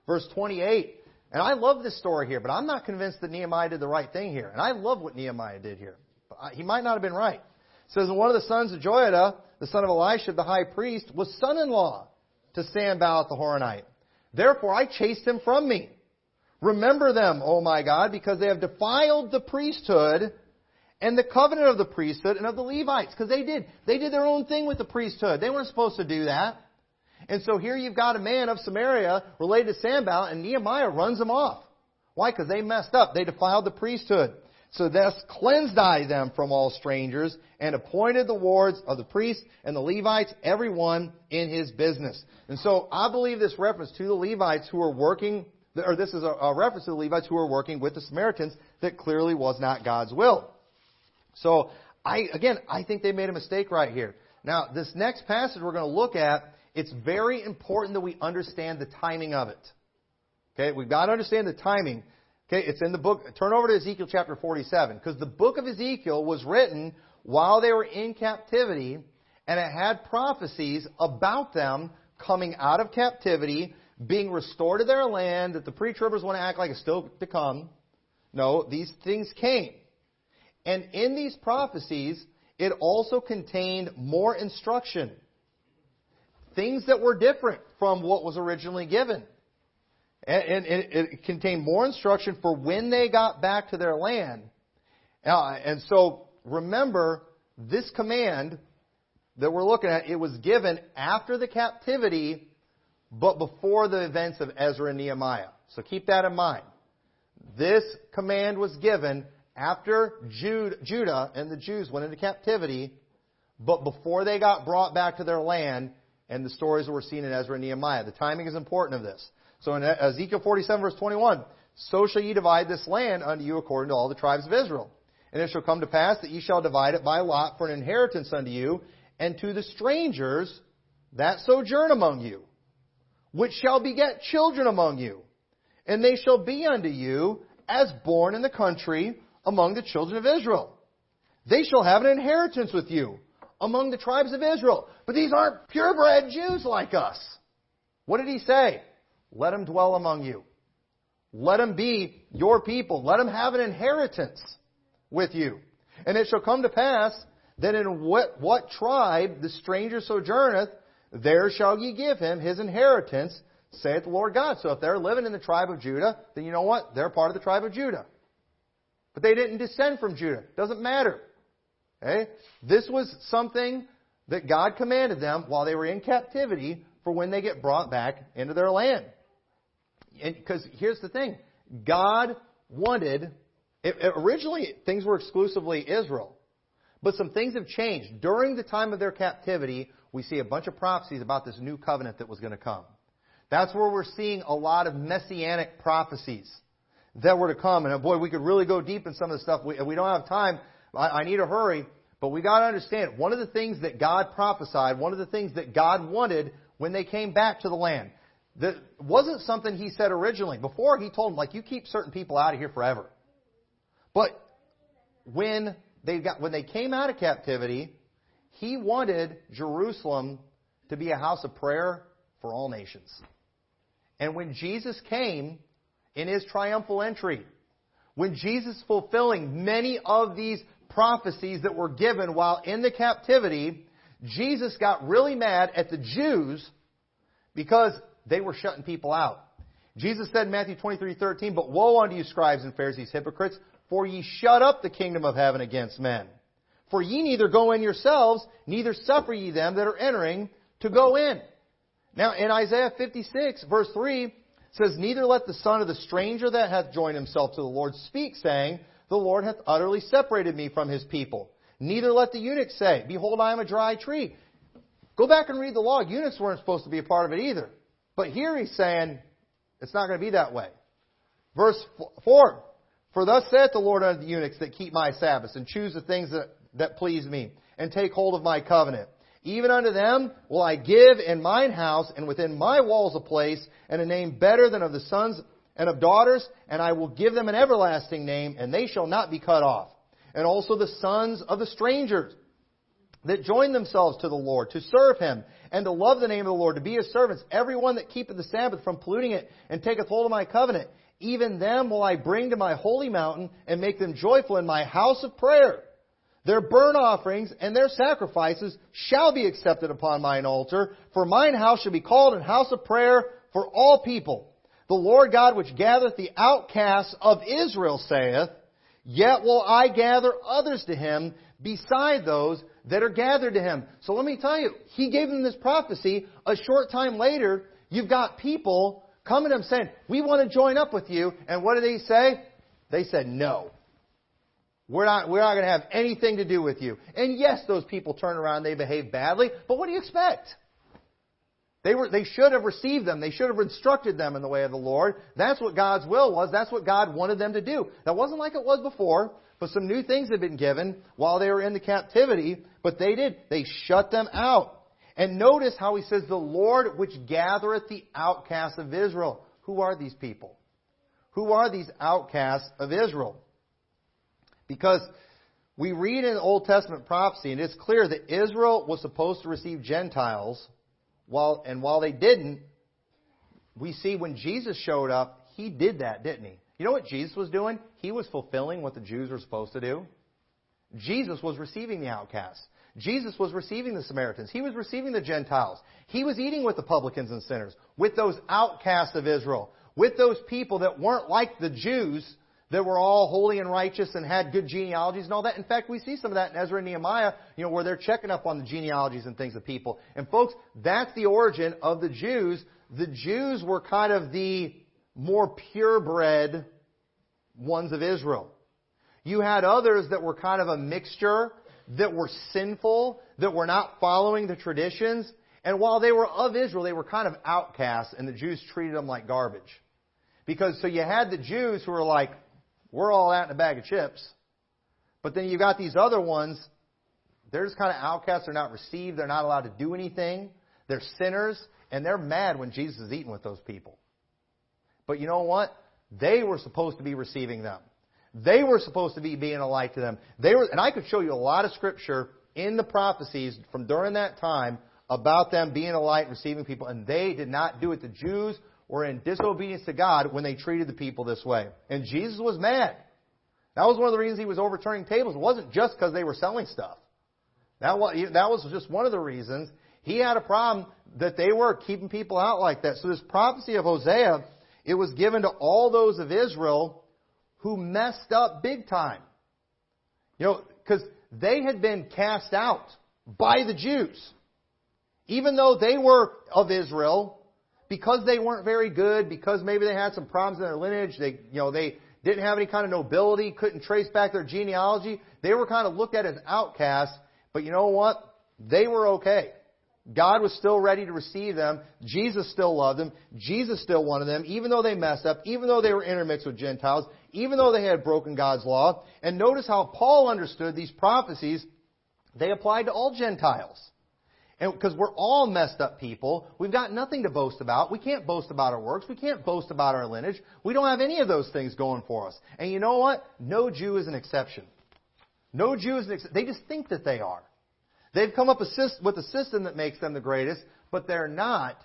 verse 28, and I love this story here, but I'm not convinced that Nehemiah did the right thing here. And I love what Nehemiah did here. But He might not have been right. It says, one of the sons of Joiada, the son of Elisha, the high priest, was son-in-law to Sanballat the Horonite. Therefore I chased him from me. Remember them, O my God, because they have defiled the priesthood and the covenant of the priesthood and of the Levites. Because they did. They did their own thing with the priesthood. They weren't supposed to do that. And so here you've got a man of Samaria related to Sanballat, and Nehemiah runs them off. Why? Because they messed up. They defiled the priesthood. So thus cleansed I them from all strangers, and appointed the wards of the priests and the Levites, every one in his business. And so I believe this reference to the Levites who are working, or this is a, reference to the Levites who are working with the Samaritans that clearly was not God's will. So I, again, I think they made a mistake right here. Now, this next passage we're going to look at, it's very important that we understand the timing of it. Okay, we've got to understand the timing. Okay, it's in the book. Turn over to Ezekiel chapter 47 because the book of Ezekiel was written while they were in captivity and it had prophecies about them coming out of captivity, being restored to their land, that the pre-tribbers want to act like it's still to come. No, these things came. And in these prophecies, it also contained more instruction. Things that were different from what was originally given. And, it contained more instruction for when they got back to their land. And so remember, this command that we're looking at, it was given after the captivity, but before the events of Ezra and Nehemiah. So keep that in mind. This command was given after Judah and the Jews went into captivity, but before they got brought back to their land, and the stories that we're seeing in Ezra and Nehemiah. The timing is important of this. So in Ezekiel 47 verse 21, so shall ye divide this land unto you according to all the tribes of Israel. And it shall come to pass that ye shall divide it by lot for an inheritance unto you, and to the strangers that sojourn among you, which shall beget children among you. And they shall be unto you as born in the country among the children of Israel. They shall have an inheritance with you among the tribes of Israel. But these aren't purebred Jews like us. What did he say? Let them dwell among you. Let them be your people. Let them have an inheritance with you. And it shall come to pass that in what, what tribe the stranger sojourneth, there shall ye give him his inheritance, saith the Lord God. So if they're living in the tribe of Judah, then you know what? They're part of the tribe of Judah. But they didn't descend from Judah. Doesn't matter. Okay? This was something that God commanded them while they were in captivity for when they get brought back into their land. Because here's the thing God wanted, it, originally things were exclusively Israel. But some things have changed. During the time of their captivity, we see a bunch of prophecies about this new covenant that was going to come. That's where we're seeing a lot of messianic prophecies that were to come. And boy, we could really go deep in some of the stuff. We, we don't have time. I, I need to hurry. But we got to understand, one of the things that God prophesied, one of the things that God wanted when they came back to the land, that wasn't something He said originally. Before He told them, like, you keep certain people out of here forever. But when they got, when they came out of captivity, He wanted Jerusalem to be a house of prayer for all nations. And when Jesus came in His triumphal entry, when Jesus fulfilling many of these prophecies that were given while in the captivity, Jesus got really mad at the Jews because they were shutting people out. Jesus said in Matthew 23:13, "But woe unto you, scribes and Pharisees, hypocrites, for ye shut up the kingdom of heaven against men. For ye neither go in yourselves, neither suffer ye them that are entering to go in." Now, in Isaiah 56, verse 3, says, Neither let the son of the stranger that hath joined himself to the Lord speak, saying, the Lord hath utterly separated me from his people. Neither let the eunuch say, Behold, I am a dry tree. Go back and read the law. Eunuchs weren't supposed to be a part of it either. But here he's saying, it's not going to be that way. Verse 4 For thus saith the Lord unto the eunuchs that keep my Sabbaths, and choose the things that, that please me, and take hold of my covenant. Even unto them will I give in mine house and within my walls a place, and a name better than of the sons and of daughters, and I will give them an everlasting name, and they shall not be cut off. And also the sons of the strangers that join themselves to the Lord, to serve him, and to love the name of the Lord, to be his servants, every one that keepeth the Sabbath from polluting it, and taketh hold of my covenant. Even them will I bring to my holy mountain, and make them joyful in my house of prayer. Their burnt offerings and their sacrifices shall be accepted upon mine altar, for mine house shall be called an house of prayer for all people. The Lord God which gathereth the outcasts of Israel saith, Yet will I gather others to him beside those that are gathered to him. So let me tell you, he gave them this prophecy. A short time later, you've got people coming to him saying, We want to join up with you. And what did they say? They said, No. We're not, we're not going to have anything to do with you. And yes, those people turn around, they behave badly, but what do you expect? They, were, they should have received them. They should have instructed them in the way of the Lord. That's what God's will was. That's what God wanted them to do. That wasn't like it was before, but some new things had been given while they were in the captivity, but they did. They shut them out. And notice how he says, The Lord which gathereth the outcasts of Israel. Who are these people? Who are these outcasts of Israel? Because we read in the Old Testament prophecy, and it's clear that Israel was supposed to receive Gentiles while, and while they didn't, we see when Jesus showed up, he did that, didn't he? You know what Jesus was doing? He was fulfilling what the Jews were supposed to do. Jesus was receiving the outcasts. Jesus was receiving the Samaritans. He was receiving the Gentiles. He was eating with the publicans and sinners, with those outcasts of Israel, with those people that weren't like the Jews that were all holy and righteous and had good genealogies and all that. In fact, we see some of that in Ezra and Nehemiah, you know, where they're checking up on the genealogies and things of people. And folks, that's the origin of the Jews. The Jews were kind of the more purebred ones of Israel. You had others that were kind of a mixture, that were sinful, that were not following the traditions. And while they were of Israel, they were kind of outcasts, and the Jews treated them like garbage. Because so you had the Jews who were like, we're all out in a bag of chips. But then you've got these other ones, they're just kind of outcasts. They're not received. They're not allowed to do anything. They're sinners, and they're mad when Jesus is eating with those people. But you know what? They were supposed to be receiving them. They were supposed to be being a light to them. They were, and I could show you a lot of scripture in the prophecies from during that time about them being a light, and receiving people, and they did not do it. The Jews were in disobedience to God when they treated the people this way. And Jesus was mad. That was one of the reasons he was overturning tables. It wasn't just because they were selling stuff. That was, that was just one of the reasons. He had a problem that they were keeping people out like that. So this prophecy of Hosea, it was given to all those of Israel who messed up big time. You know, because they had been cast out by the Jews. Even though they were of Israel, because they weren't very good, because maybe they had some problems in their lineage, they, you know, they didn't have any kind of nobility, couldn't trace back their genealogy, they were kind of looked at as outcasts. But you know what? They were okay. God was still ready to receive them. Jesus still loved them. Jesus still wanted them, even though they messed up, even though they were intermixed with Gentiles, even though they had broken God's law. And notice how Paul understood these prophecies. They applied to all Gentiles. And because we're all messed up people, we've got nothing to boast about. We can't boast about our works. We can't boast about our lineage. We don't have any of those things going for us. And you know what? No Jew is an exception. No Jew is an exception. They just think that they are. They've come up with a system that makes them the greatest, but they're not.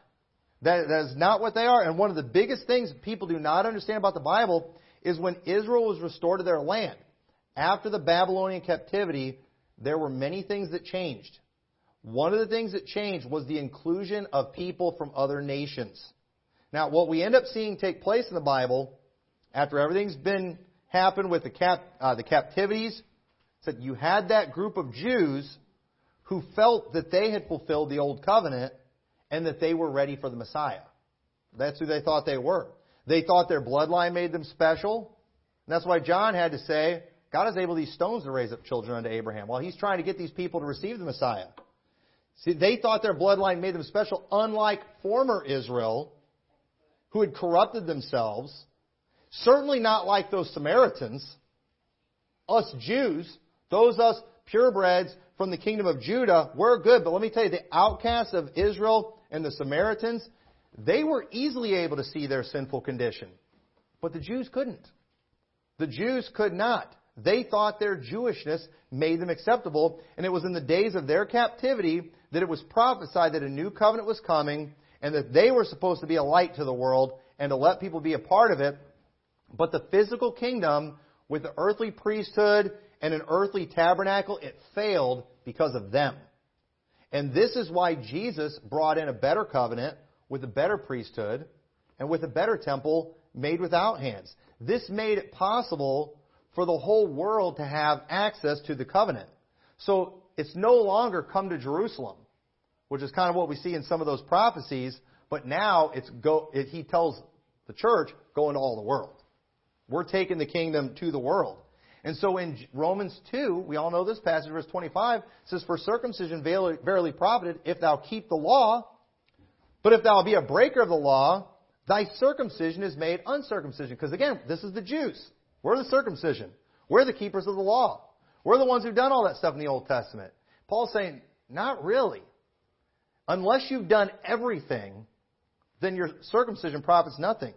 That, that is not what they are. And one of the biggest things people do not understand about the Bible is when Israel was restored to their land. After the Babylonian captivity, there were many things that changed. One of the things that changed was the inclusion of people from other nations. Now, what we end up seeing take place in the Bible, after everything's been happened with the, cap, uh, the captivities, is that you had that group of Jews who felt that they had fulfilled the old covenant and that they were ready for the Messiah. That's who they thought they were. They thought their bloodline made them special. And that's why John had to say, God is able these stones to raise up children unto Abraham while he's trying to get these people to receive the Messiah. See, they thought their bloodline made them special, unlike former Israel, who had corrupted themselves. Certainly not like those Samaritans. Us Jews, those us purebreds from the kingdom of Judah were good, but let me tell you, the outcasts of Israel and the Samaritans, they were easily able to see their sinful condition. But the Jews couldn't. The Jews could not. They thought their Jewishness made them acceptable, and it was in the days of their captivity that it was prophesied that a new covenant was coming and that they were supposed to be a light to the world and to let people be a part of it. But the physical kingdom with the earthly priesthood and an earthly tabernacle, it failed because of them. And this is why Jesus brought in a better covenant with a better priesthood and with a better temple made without hands. This made it possible for the whole world to have access to the covenant. So it's no longer come to Jerusalem, which is kind of what we see in some of those prophecies, but now it's go, it, he tells the church, go into all the world. We're taking the kingdom to the world. And so in Romans 2, we all know this passage, verse 25, says, For circumcision verily profited if thou keep the law, but if thou be a breaker of the law, thy circumcision is made uncircumcision. Because again, this is the Jews. We're the circumcision. We're the keepers of the law. We're the ones who've done all that stuff in the Old Testament. Paul's saying, not really. Unless you've done everything, then your circumcision profits nothing.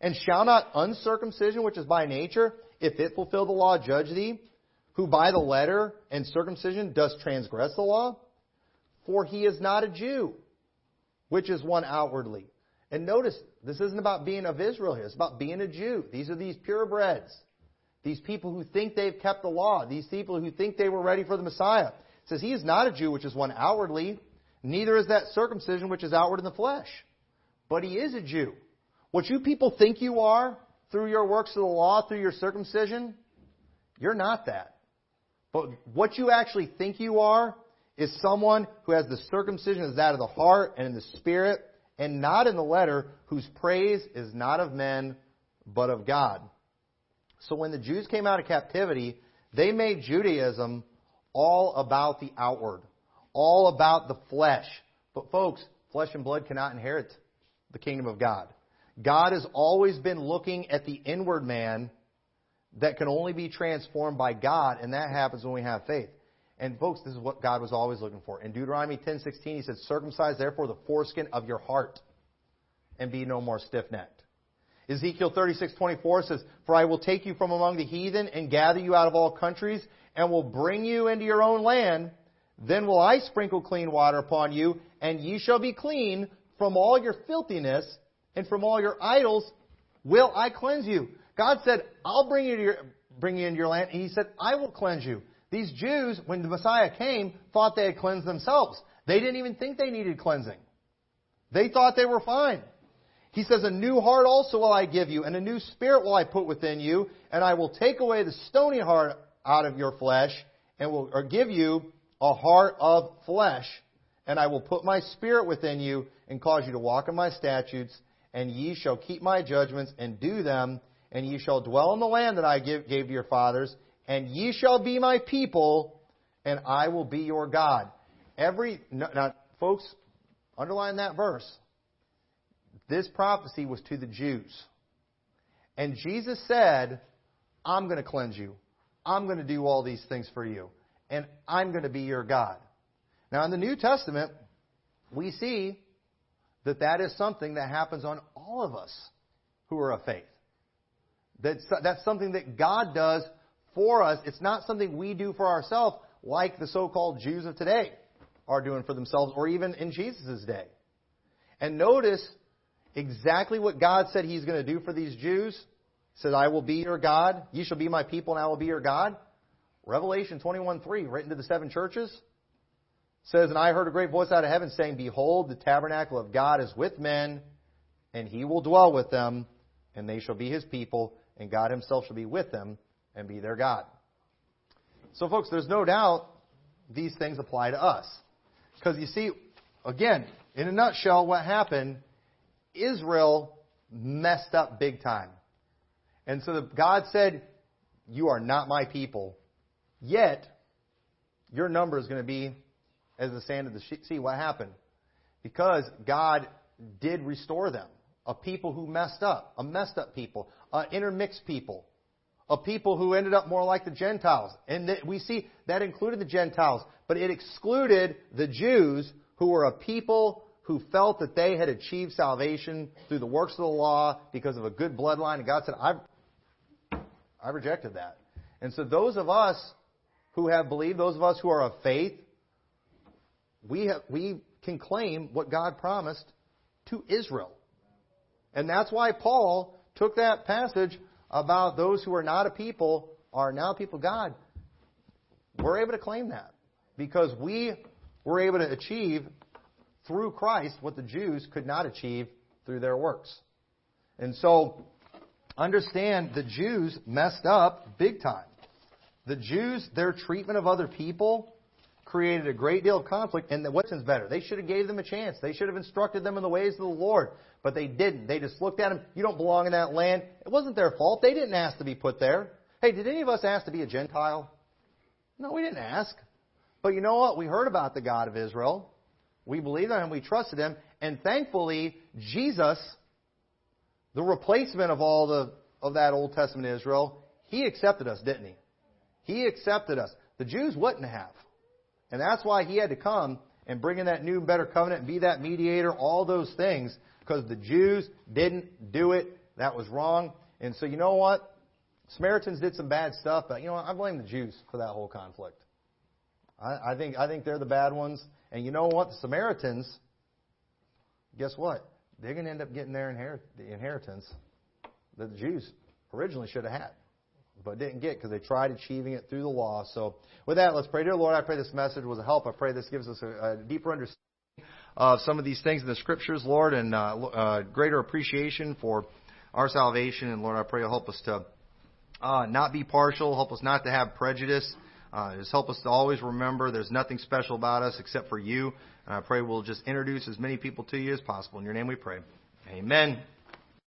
And shall not uncircumcision, which is by nature, if it fulfill the law, judge thee, who by the letter and circumcision does transgress the law? For he is not a Jew, which is one outwardly. And notice, this isn't about being of Israel here. It's about being a Jew. These are these purebreds. These people who think they've kept the law. These people who think they were ready for the Messiah. It says, He is not a Jew, which is one outwardly. Neither is that circumcision, which is outward in the flesh. But he is a Jew. What you people think you are, through your works of the law, through your circumcision, you're not that. But what you actually think you are is someone who has the circumcision as that of the heart and in the spirit, and not in the letter, whose praise is not of men, but of God. So when the Jews came out of captivity, they made Judaism all about the outward, all about the flesh. But folks, flesh and blood cannot inherit the kingdom of God. God has always been looking at the inward man that can only be transformed by God, and that happens when we have faith. And folks, this is what God was always looking for. In Deuteronomy 10:16, he said, "Circumcise therefore the foreskin of your heart, and be no more stiff-necked." Ezekiel 36:24 says, "For I will take you from among the heathen and gather you out of all countries, and will bring you into your own land. Then will I sprinkle clean water upon you, and ye shall be clean from all your filthiness, and from all your idols will I cleanse you. God said, I'll bring you, to your, bring you into your land. And He said, I will cleanse you. These Jews, when the Messiah came, thought they had cleansed themselves. They didn't even think they needed cleansing. They thought they were fine. He says, A new heart also will I give you, and a new spirit will I put within you, and I will take away the stony heart out of your flesh, and will or give you a heart of flesh, and I will put my spirit within you, and cause you to walk in my statutes, and ye shall keep my judgments and do them, and ye shall dwell in the land that I give, gave to your fathers, and ye shall be my people, and I will be your God. Every now, folks, underline that verse. This prophecy was to the Jews. And Jesus said, I'm going to cleanse you. I'm going to do all these things for you. And I'm going to be your God. Now, in the New Testament, we see that that is something that happens on all of us who are of faith. That's, that's something that God does for us. It's not something we do for ourselves like the so-called Jews of today are doing for themselves or even in Jesus' day. And notice exactly what God said He's going to do for these Jews. He said, I will be your God. You shall be my people and I will be your God. Revelation 21.3, written to the seven churches, says, And I heard a great voice out of heaven saying, Behold, the tabernacle of God is with men, and he will dwell with them, and they shall be his people, and God himself shall be with them and be their God. So, folks, there's no doubt these things apply to us. Because you see, again, in a nutshell, what happened, Israel messed up big time. And so the, God said, You are not my people. Yet, your number is going to be as the sand of the sea. See what happened? Because God did restore them. A people who messed up, a messed up people, an intermixed people, a people who ended up more like the Gentiles. And we see that included the Gentiles, but it excluded the Jews who were a people who felt that they had achieved salvation through the works of the law because of a good bloodline. And God said, I've, I rejected that. And so those of us who have believed, those of us who are of faith, we, have, we can claim what God promised to Israel. And that's why Paul took that passage about those who are not a people are now people of God. We're able to claim that because we were able to achieve through Christ what the Jews could not achieve through their works. And so, understand the Jews messed up big time. The Jews, their treatment of other people created a great deal of conflict, and what's better? They should have gave them a chance. They should have instructed them in the ways of the Lord, but they didn't. They just looked at them. You don't belong in that land. It wasn't their fault. They didn't ask to be put there. Hey, did any of us ask to be a Gentile? No, we didn't ask. But you know what? We heard about the God of Israel. We believed in him. We trusted him. And thankfully, Jesus, the replacement of all the of that Old Testament Israel, he accepted us, didn't he? He accepted us. The Jews wouldn't have. And that's why he had to come and bring in that new, and better covenant and be that mediator, all those things, because the Jews didn't do it. That was wrong. And so, you know what? Samaritans did some bad stuff, but you know what? I blame the Jews for that whole conflict. I, I think I think they're the bad ones. And you know what? The Samaritans, guess what? They're going to end up getting their inherit, the inheritance that the Jews originally should have had but didn't get because they tried achieving it through the law. So, with that, let's pray. Dear Lord, I pray this message was a help. I pray this gives us a, a deeper understanding of some of these things in the Scriptures, Lord, and uh, uh, greater appreciation for our salvation. And Lord, I pray you'll help us to uh, not be partial, help us not to have prejudice. Uh, just help us to always remember there's nothing special about us except for you. And I pray we'll just introduce as many people to you as possible. In your name we pray. Amen.